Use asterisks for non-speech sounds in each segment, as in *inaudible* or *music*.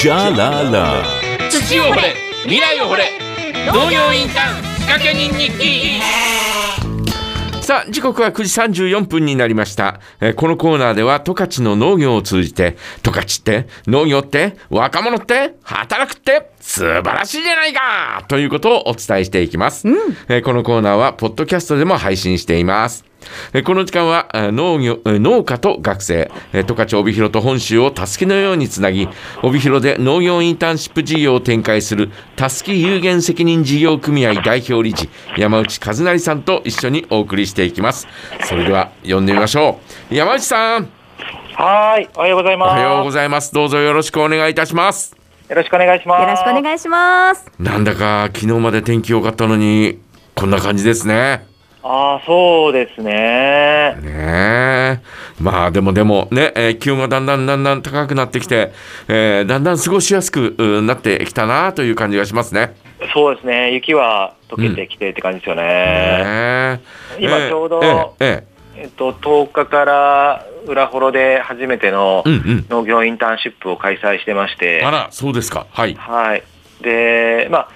じゃらら土を掘れ。未来を掘れ。農業インターン仕掛け人日記。さあ時刻は9時34分になりました、えーこのコーナーでは十勝の農業を通じて十勝って農業って若者って働くって素晴らしいじゃないか！ということをお伝えしていきます、えーこのコーナーはポッドキャストでも配信しています。えーこの時間はえー農業えー農家と学生えー十勝帯広と本州を助けのようにつなぎ帯広で農業インターンシップ事業を展開するたすき有限責任事業組合代表理事山内和成さんと一緒にお送りしていきますそれでは呼んでみましょう山内さんはーい、おはようございおます。はようございますどうぞよろしくお願いいたしますよろしくお願いします。よろしくお願いします。なんだか昨日まで天気良かったのにこんな感じですねああ、そうですね。ねえ。まあでもでもね、えー気温がだんだんだんだん高くなってきて、えーだんだん過ごしやすくうなってきたなという感じがしますね。そうですね。雪は溶けてきてって感じですよね。ねえ今ちょうどえええっと、10日から裏幌で初めての。農業インターンシップを開催してまして、あら、そうですか。はい。はい。で、まあ、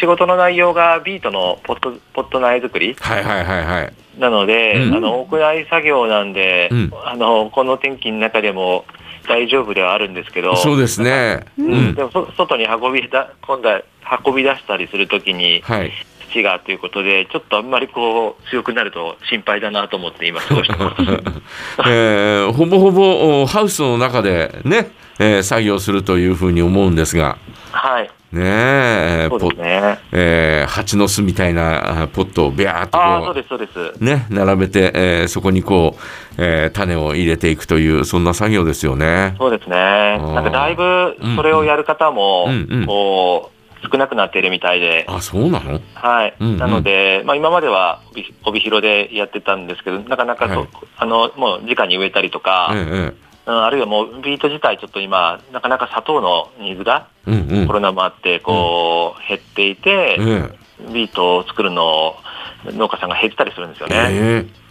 仕事の内容がビートのポット、ポット苗作りはいはいはいはい。なので、うんあの、屋内作業なんで、うんあの、この天気の中でも大丈夫ではあるんですけど、そうですね。ううんん。でもそ外に運びだ今度は運び出したりするときにはい。土がということでちょっとあんまりこう強くなると心配だなと思って今過ごしてます。*laughs* えーほぼほぼおハウスの中でね、えー作業するというふうに思うんですが、はい。ねえ、そうですね。えー蜂の巣みたいなあポットをビャーっとああそうこうですそうです。ね、並べて、えーそこにこう、えー種を入れていくという、そんな作業ですよね。そうですね。ーなんかだいぶそれをやる方もうんうん。こう少なくなっているみたいで、あ、そうなの？はい、うんうん。なので、まあ、今までは帯帯広でやってたんですけど、なかなかと、はい。あのもう直に植えたりとか、えうんあるいはもうビート自体、ちょっと今、なかなか砂糖のニーズがえうんうん。コ。ロナもあって、こう、減っていて、えビートを作るの、農家さんが減ってたりするんですよえね。え。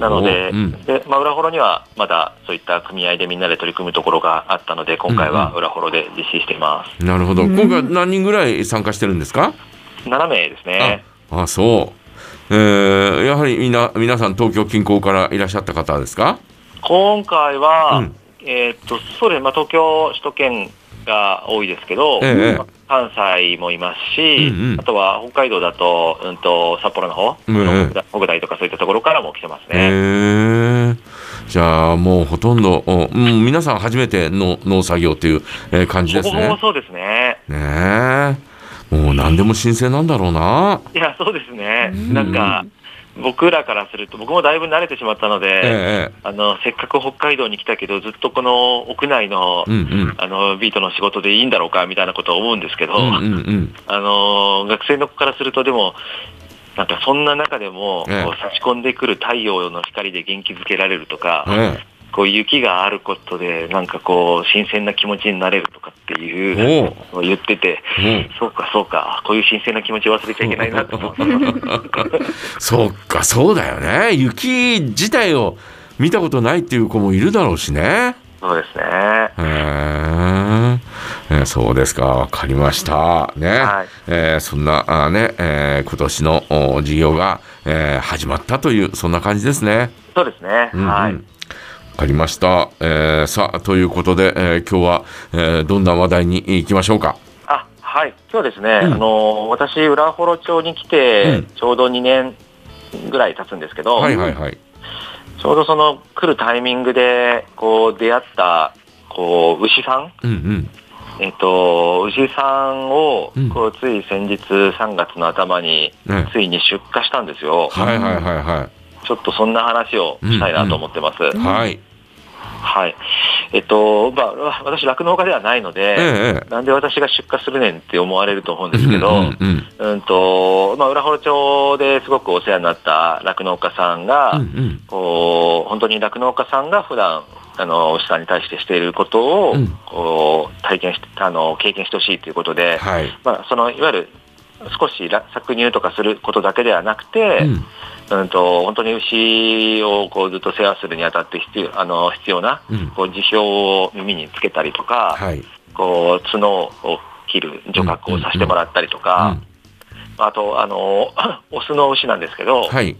なので、うん、でまあ、裏幌にはまだそういった組合でみんなで取り組むところがあったので、今回は裏幌で実施しています。なるほど。今回何人ぐらい参加してるんですか？7名ですね。あ、そう。えー、やはりみんな、皆さん東京近郊からいらっしゃった方ですか？今回は、うんえーっと、そうですね、まあ、東京、首都圏が多いですけど、ええまあ関西もいますし、うんうんあとは北海道だと、うんと、札幌の方、うんうん北大とかそういったところからも来てますへね。えじゃあもうほとんど、おうん、皆さん初めての農作業という、えー感じですね。ほぼほぼそうですね。ねえ。もう何でも新鮮なんだろうな。いや、そうですね。なんか、僕らからすると、僕もだいぶ慣れてしまったので、ええあの、せっかく北海道に来たけど、ずっとこの屋内の、うんうん。あの、ビートの仕事でいいんだろうか、みたいなことを思うんですけど、うんうんうん。あの、学生の子からすると、でも、なんかそんな中でも、ええ差し込んでくる太陽の光で元気づけられるとか、えこう雪があることで、なんかこう、新鮮な気持ちになれるとかっていうを言ってて、え。そうか、そうか、こういう新鮮な気持ち忘れちゃいけないなと思って。*laughs* そっか、そうだよね。雪自体を見たことないっていう子もいるだろうしね。そうですね。えーそうですか、わかりました。ね。はいえーそんな、あーね、えー今年のお授業が、えー始まったという、そんな感じですね。そうですね。うんうんはい。わかりました。えーさあ、ということで、えー今日は、えーどんな話題に行きましょうか？あ、はい。今日ですね、うんあの、私、浦幌町に来うてん、ちょうど2年ぐらい経つんですけど、はいはいはい。ちょうどその来るタイミングで、こう、出会った、こう、牛さん？うんうん。えっと、牛さんをうん、こう、つい先日3月の頭に、ね。ついに出荷したんですよ。はいはいはいはちょっとそんな話をしたいなと思ってます。い。はい。はい。えっと、まあ、私、酪農家ではないのえで、ええなんで私が出荷するねんって思われると思うんえ。ですけど、うんうんうんと、まあ、浦幌町ですごくお世話になった酪農家さんが、うんうんこう、本当に酪農家さんが普段、あの、牛さんに対してしていることを、うんこう、体験して、あの、経験してほしいということで、はい。まあ、その、いわゆる、少しら搾乳とかすることだけではなくて、うんうんと本当に牛をこうずっと世話するにあたって必要あの必要なうんこう辞表を耳につけたりとか、はい。こう角を切る除角をさせてもらったりとか、あとあの *coughs* オスの牛なんですけど、はい。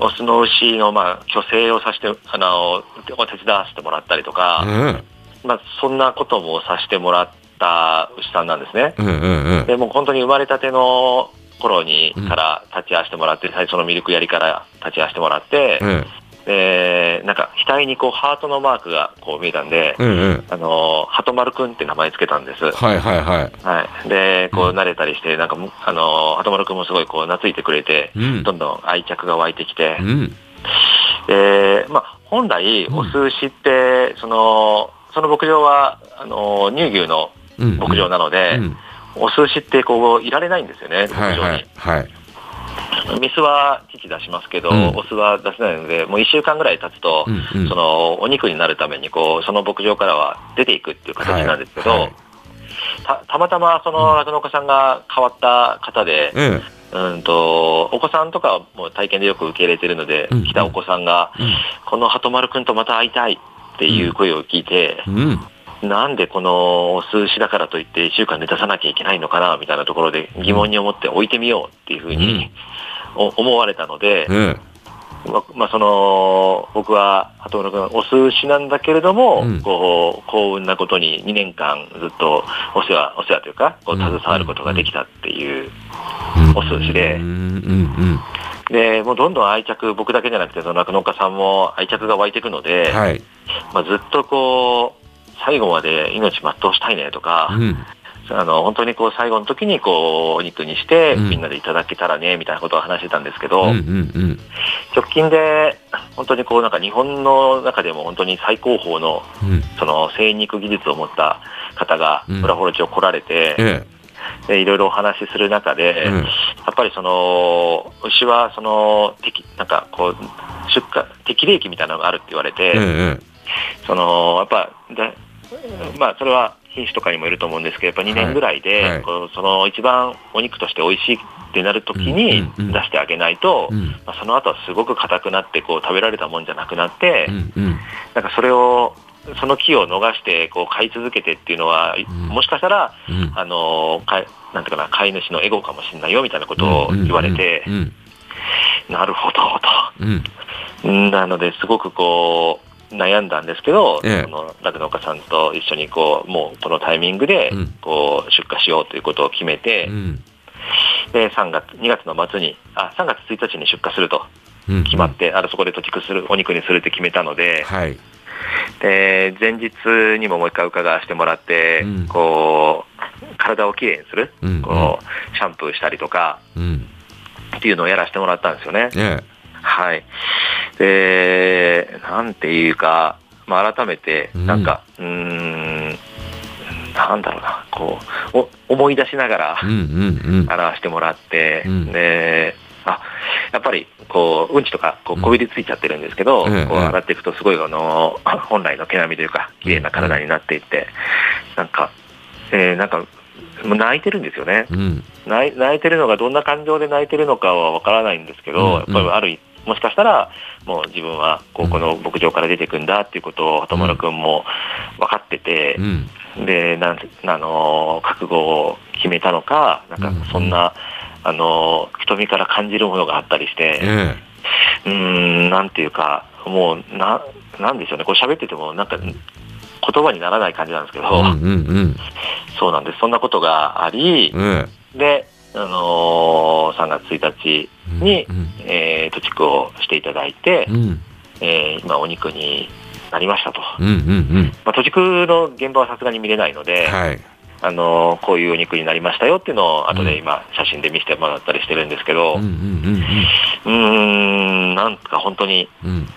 オスの牛のまあ虚勢をさせてあのお手伝わせてもらったりとか、うん。まあそんなこともさせてもらった牛さんなんですね。うんうんうん。でもう本当に生まれたての頃にから立ち会わせてもらって、最初のミルクやりから立ち会わせてもらって、うんでなんか額にこうハートのマークがこう見えたんで、うんうん。あの鳩丸くんって名前つけたんです。はいはいはい。はい、でこう慣れたりして、なんかむあの鳩丸くんもすごいこう懐いてくれて、うんどんどん愛着が湧いてきてう、ん。でまあ、本来、うんオス牛って、そのその牧場はあの乳牛のうん。牧場なので、うん。オス牛ってこういられないんですよね、牧場に。はいはいはい。メスは乳出しますけど、うんオスは出せないので、もう1週間ぐらい経つと、うんうんそのお肉になるためにこう、その牧場からは出ていくっていう形なんですけど、はいはいたたまたまその酪農家さんが変わった方で、うん。うんとお子さんとかも体験でよく受け入れてるので、うん来たお子さんが、この鳩丸くんとまた会いたいっていう声を聞いて、うん。なんでこのオス牛だからといって1週間で出さなきゃいけないのかなみたいなところで疑問に思って置いてみようっていうふうに、お思われたので、うん。ままあ、その僕は鳩村君オス牛なんだけれども、うんこう幸運なことに2年間ずっとお世話お世話というかこううん携わることができたっていう、おお寿司でうんうんでもうどんどん愛着僕だけじゃなくてその酪農家さんも愛着が湧いていくのうで、ん。はい。まあ、ずっとこう最後まで命全うしたいねとか、うん。あの本当にこう最後の時にこうお肉にしてうんみんなでいただけたらねみたいなことを話してたんですけど、うんうんうん。直近で本当にこうなんか日本の中でも本当に最高峰のうん。その精肉技術を持った方がうん浦幌町来られて、えでいろいろお話しする中で、うんやっぱりその牛はその適なんかこう出荷適齢期みたいなのがあるって言われて、え。うんそのやっぱでまあそれは品種とかにもよると思うんですけどやっぱ2年ぐらいで、はい。はい。その一番お肉として美味しいってなるときにうんうんうん。出してあげないと、うん。まあ、その後はすごく硬くなってこう食べられたもんじゃなくなって、うんうん。なんかそれをその木を逃してこう飼い続けてっていうのは、ん。もしかしたらうん。あのかなんていうかな飼い主のエゴかもしれないよみたいなことを言われて、うん。なるほどうん。とうん。なのですごくこう悩んだんですけど、ええその酪農家さんと一緒にこうもうこのタイミングでうんこう出荷しようということを決めて、うん。で3月2月の末にあ3月1日に出荷するとうん。決まって、あのそこで土畜するお肉にするって決めたので、はい。で前日にももう一回伺わせてもらって、うんこう体をきれいにする、うんこうシャンプーしたりとかうん。っていうのをやらせてもらったんですよね。えはい。で、なんていうか、まあ、改めて、うんなんか、うーん、なんだろうな、こう、お思い出しながらえ。うんうんうん。洗わしてもらって、うんで、あ、やっぱり、こう、うんちとか、こう、こびりついちゃってるんですけど、うんこう、洗っていくと、すごい、あの、本来の毛並みというか、綺麗な体になっていって、なんか、えーなんか、泣いてるんですよね。うん。泣いてるのがどんな感情で泣いてるのかはわからないんですけど、うんやっぱりあるもしかしたらもう自分はこうこの牧場から出てくんだっていうことを鳩丸君も分かっててう、ん。でなんあの覚悟を決めたのかなんかそんな、あの瞳から感じるものがあったりして、えうーんなんていうかもうななんでしょうねこう喋っててもなんか言葉にならない感じなんですけど、え。うんうんうん。そうなんですそんなことがあり、えで、あのー3月1日え。に、うんえー、土畜をしていただいて、うん。えー今お肉になりましたと。うんうんうん。まあ、土畜の現場はさすがに見れないので、はい。あのーこういうお肉になりましたよっていうのを後うんで今写真で見せてもらったりしてるんですけど、うんうんうーん、なんか本当に、うんうん。うん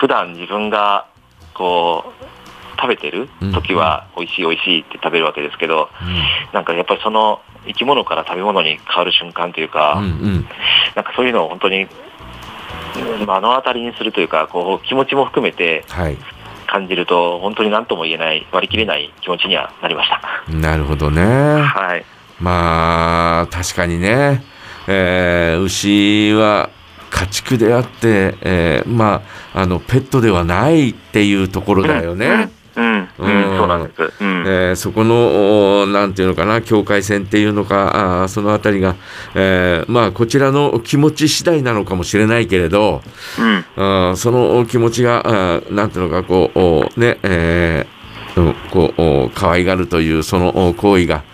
普段自分がこう、食べてる？時は美味しい美味しいって食べるわけですけど、なんかやっぱりその生き物から食べ物に変わる瞬間というか、うんうん。なんかそういうのを本当にうん目の当たりにするというか、こう気持ちも含めてはい。感じると、本当に何とも言えない、割り切れない気持ちにはなりました。なるほどね。はい。まあ、確かにね、えー牛は家畜であって、えーまあ、あの、ペットではないっていうところだよね。うんうん、うん、そうなんです。うん。えーそこの、おなんていうのかな、境界線っていうのか、あーそのあたりが、えーまあ、こちらの気持ち次第なのかもしれないけれど、うん。あーその気持ちが、あーなんていうのか、こう、おね、えーうんこう、お可愛がるというそのお行為が、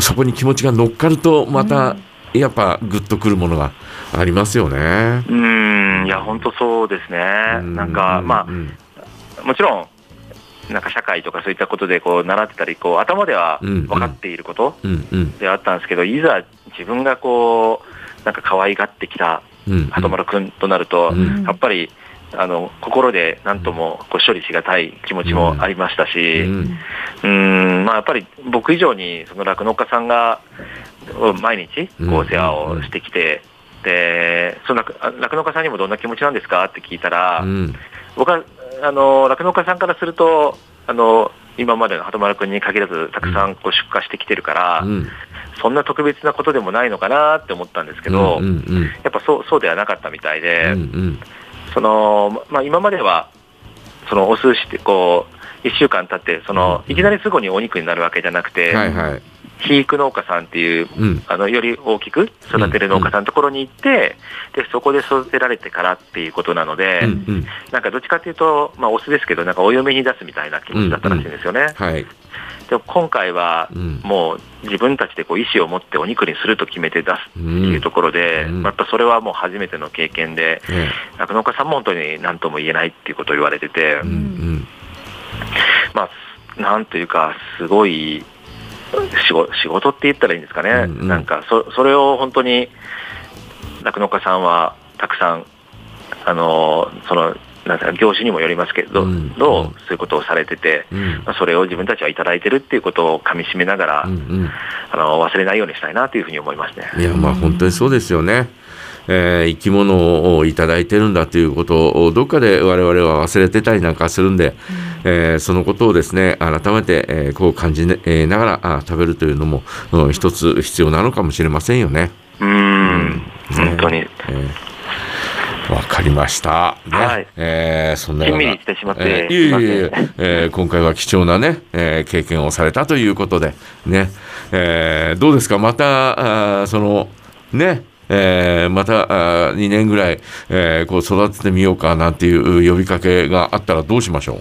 そこに気持ちが乗っかると、また、やっぱ、ぐっとくるものがありますよね。うん、いや、本当そうですね。なんか、まうんあ、もちろん、なんか社会とかそういったことでこう習ってたり、こう頭ではうん分かっていることではあったんですけど、いざ自分がこう、なんか可愛がってきたうん鳩丸くんとなると、うん。やっぱり、あの心で何ともこう処理しがたい気持ちもありましたし、うん。うんまあ、やっぱり僕以上にその酪農家さんが毎日こう世話をしてきて、でその酪酪農家さんにもどんな気持ちなんですか？って聞いたら、うん。僕はあの酪農家さんからすると、あの今までの鳩丸君に限らず、たくさんこう出荷してきてるから、うん。そんな特別なことでもないのかなって思ったんですけど、うんうんやっぱそうそうではなかったみたいで。うんうん。そのまあ、今までは、そのお寿司ってこう、1週間経って、そのうん。いきなりすぐにお肉になるわけじゃなくて、はいはい肥育農家さんっていう、うん。あのより大きく育てる農家さんのところに行って、でそこで育てられてからっていうことなので、うんうん。なんかどっちかっていうと、まあ、オスですけど、なんかお嫁に出すみたいな気持ちだったらしいんですよね。はい。でも今回は、うん。もう自分たちでこう意思を持ってお肉にすると決めて出すっていうところで、うん。まあやっぱそれはもう初めての経験で、え酪農家さんも本当に何とも言えないっていうことを言われてて、えうんうん。まあ、なんというか、すごい仕事って言ったらいいんですかね、うんうん。なんかそそれを本当に酪農家さんはたくさん、あのそのなんか業種にもよりますけど、うんどううんそういうことをされてて、うん。まあそれを自分たちはいただいてるっていうことをかみしめながら、うんうん。あの忘れないようにしたいなというふうに思いますね。いやまあ本当にそうですよね。えー生き物をいただいてるんだということをどっかで我々は忘れてたりなんかするんで、えーそのことをですね改めて、えーこう感じ、ねえーながらあ食べるというのも、うん一つ必要なのかもしれませんよね。うーん、本当に。えーわかりました。ね。はい。えーそんなような。してしまってえーいえいえいええー今回は貴重なね、えー経験をされたということで、ね、えーどうですか？また、あーその、ね、えーまたあ2年ぐらい、えーこう育ててみようかなんていう呼びかけがあったらどうしましょ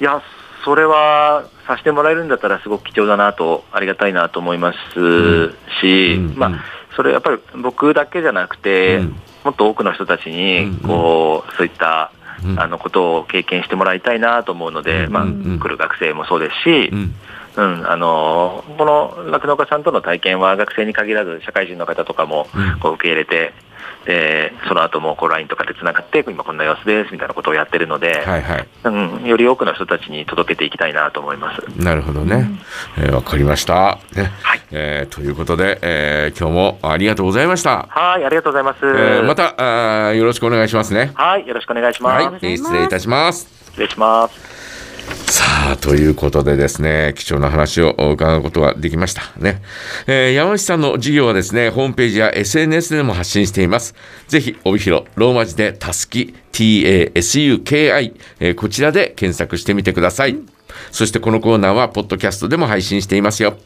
いや、それはさせてもらえるんだったらすごく貴重だなと、ありがたいなと思いますし、うん。うん。まあ、それやっぱり僕だけじゃなくて、うん。もっと多くの人たちに、うん。こう、そういった、うん。あのことを経験してもらいたいなと思うので、まあ、うん。来る学生もそうですし、う、うんうん、あのこの酪農家さんとの体験は学生に限らず社会人の方とかもうんこう受け入れて、でその後もこう LINE とかでつながって今こんな様子ですみたいなことをやってるので、はいはい。うん、より多くの人たちに届けていきたいなと思います。なるほどね。えーわかりました。ねはいえーということで、えー今日もありがとうございました。はい、ありがとうございます。えーまたあーよろしくお願いしますね。はい、よろしくお願いします。はい、えー失礼いたします。失礼します。さあ、ということでですね、貴重な話を伺うことができました。ね。えー山内さんの授業はですね、ホームページや SNS でも発信しています。ぜひ、帯広、ローマ字でたすき、t-a-s-u-k-i、えーこちらで検索してみてください。そしてこのコーナーは、ポッドキャストでも配信していますよ。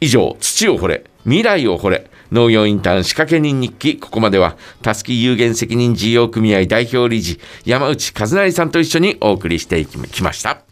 以上、土を掘れ、未来を掘れ、農業インターン仕掛け人日記、ここまでは、たすき有限責任事業組合代表理事、山内和成さんと一緒にお送りしていきました。